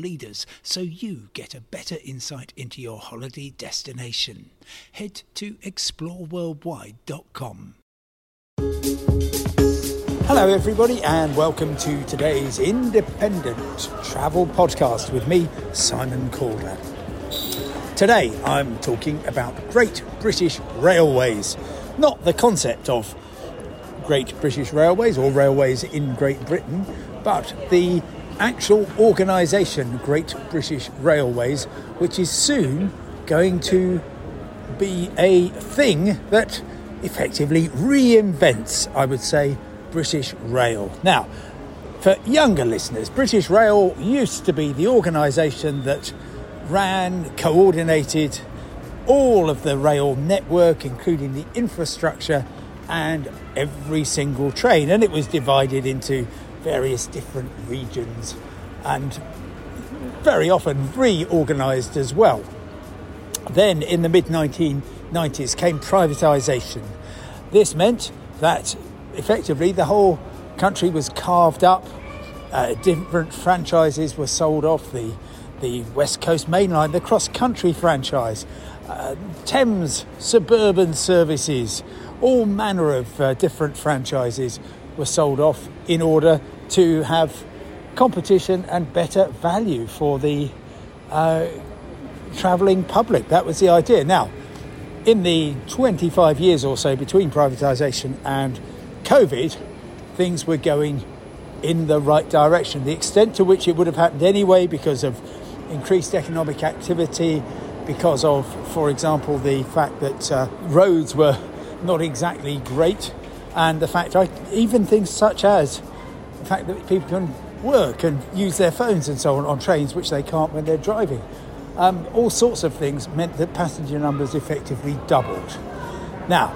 leaders so you get a better insight into your holiday destination. Head to exploreworldwide.com. Hello, everybody, and welcome to today's independent travel podcast with me, Simon Calder. Today, I'm talking about Great British Railways, not the concept of Great British Railways or railways in Great Britain, but the actual organisation, Great British Railways, which is soon going to be a thing that effectively reinvents, I would say, British Rail. Now, for younger listeners, British Rail used to be the organisation that ran, coordinated all of the rail network, including the infrastructure and every single train, and it was divided into various different regions and very often reorganised as well. Then in the mid 1990s came privatisation. This meant that effectively the whole country was carved up, uh, different franchises were sold off the, the West Coast Main Line, the cross country franchise, uh, Thames suburban services, all manner of uh, different franchises were sold off in order to have competition and better value for the uh, travelling public. That was the idea. Now, in the 25 years or so between privatisation and COVID, things were going in the right direction. The extent to which it would have happened anyway, because of increased economic activity, because of, for example, the fact that uh, roads were not exactly great, and the fact I, even things such as the fact that people can work and use their phones and so on on trains, which they can't when they're driving. Um, all sorts of things meant that passenger numbers effectively doubled. Now,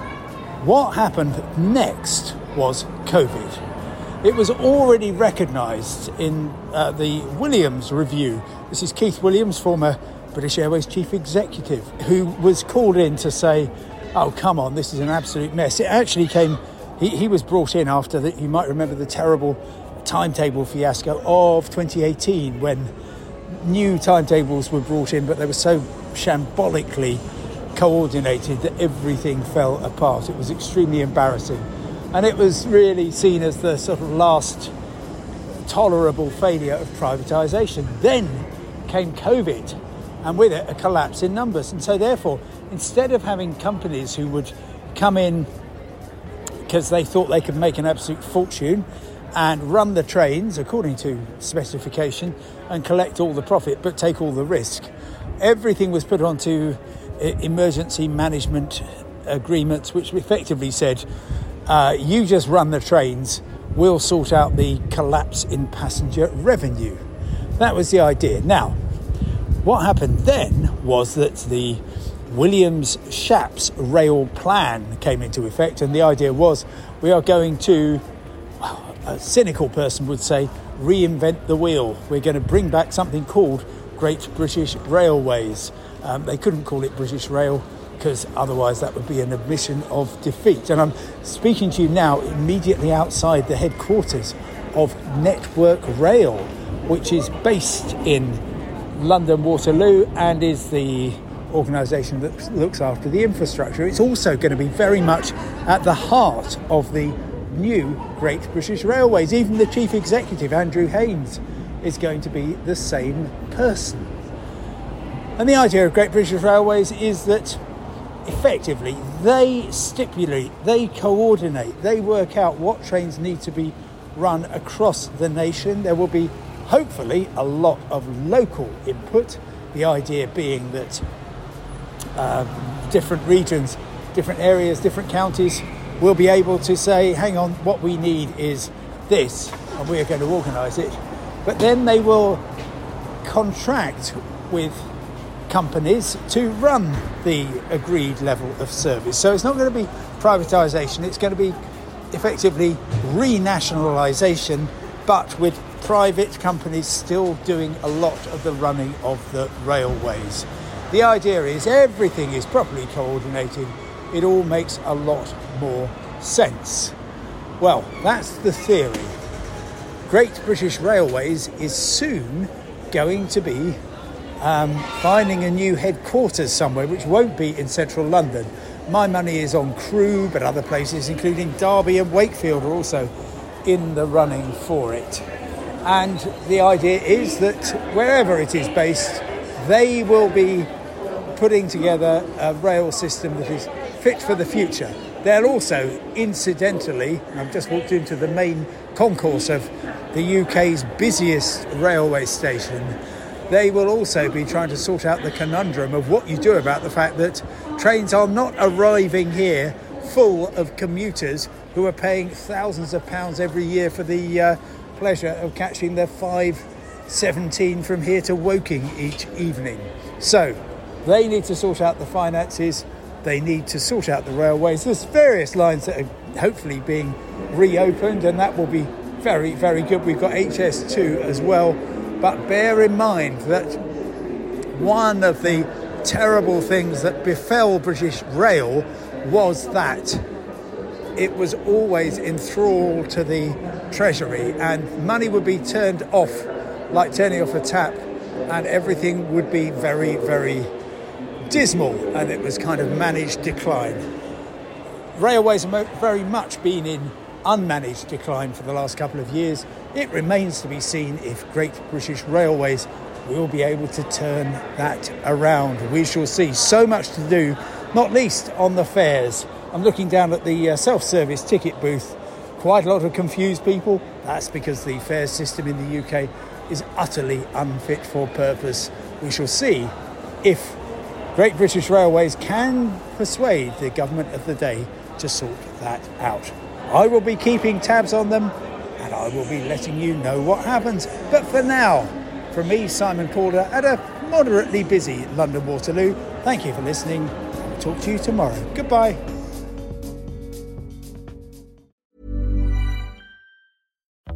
what happened next was COVID. It was already recognised in uh, the Williams review. This is Keith Williams, former British Airways chief executive, who was called in to say, Oh, come on, this is an absolute mess. It actually came, he, he was brought in after that. You might remember the terrible timetable fiasco of 2018 when new timetables were brought in, but they were so shambolically coordinated that everything fell apart. It was extremely embarrassing. And it was really seen as the sort of last tolerable failure of privatisation. Then came COVID, and with it, a collapse in numbers. And so, therefore, instead of having companies who would come in because they thought they could make an absolute fortune and run the trains according to specification and collect all the profit but take all the risk. Everything was put onto emergency management agreements, which effectively said, uh, you just run the trains, we'll sort out the collapse in passenger revenue. That was the idea. Now, what happened then was that the Williams Shapps rail plan came into effect, and the idea was we are going to a cynical person would say, reinvent the wheel. We're going to bring back something called Great British Railways. Um, they couldn't call it British Rail because otherwise that would be an admission of defeat. And I'm speaking to you now immediately outside the headquarters of Network Rail, which is based in London Waterloo and is the organisation that looks after the infrastructure. It's also going to be very much at the heart of the new Great British Railways. Even the chief executive, Andrew Haines, is going to be the same person. And the idea of Great British Railways is that effectively they stipulate, they coordinate, they work out what trains need to be run across the nation. There will be hopefully a lot of local input. The idea being that uh, different regions, different areas, different counties will be able to say, hang on, what we need is this, and we are going to organise it. But then they will contract with companies to run the agreed level of service. So it's not going to be privatisation, it's going to be effectively renationalisation, but with private companies still doing a lot of the running of the railways. The idea is everything is properly coordinated, it all makes a lot more sense. Well, that's the theory. Great British Railways is soon going to be um, finding a new headquarters somewhere, which won't be in central London. My money is on Crewe, but other places, including Derby and Wakefield, are also in the running for it. And the idea is that wherever it is based, they will be putting together a rail system that is fit for the future. They're also, incidentally, I've just walked into the main concourse of the UK's busiest railway station. They will also be trying to sort out the conundrum of what you do about the fact that trains are not arriving here full of commuters who are paying thousands of pounds every year for the uh, pleasure of catching their 517 from here to Woking each evening. So they need to sort out the finances they need to sort out the railways. There's various lines that are hopefully being reopened, and that will be very, very good. We've got HS2 as well. But bear in mind that one of the terrible things that befell British Rail was that it was always enthralled to the Treasury, and money would be turned off like turning off a tap, and everything would be very, very dismal and it was kind of managed decline. Railways have very much been in unmanaged decline for the last couple of years. It remains to be seen if Great British Railways will be able to turn that around. We shall see. So much to do, not least on the fares. I'm looking down at the uh, self service ticket booth. Quite a lot of confused people. That's because the fare system in the UK is utterly unfit for purpose. We shall see if Great British Railways can persuade the government of the day to sort that out. I will be keeping tabs on them and I will be letting you know what happens. But for now, from me, Simon Calder, at a moderately busy London Waterloo, thank you for listening. I'll talk to you tomorrow. Goodbye.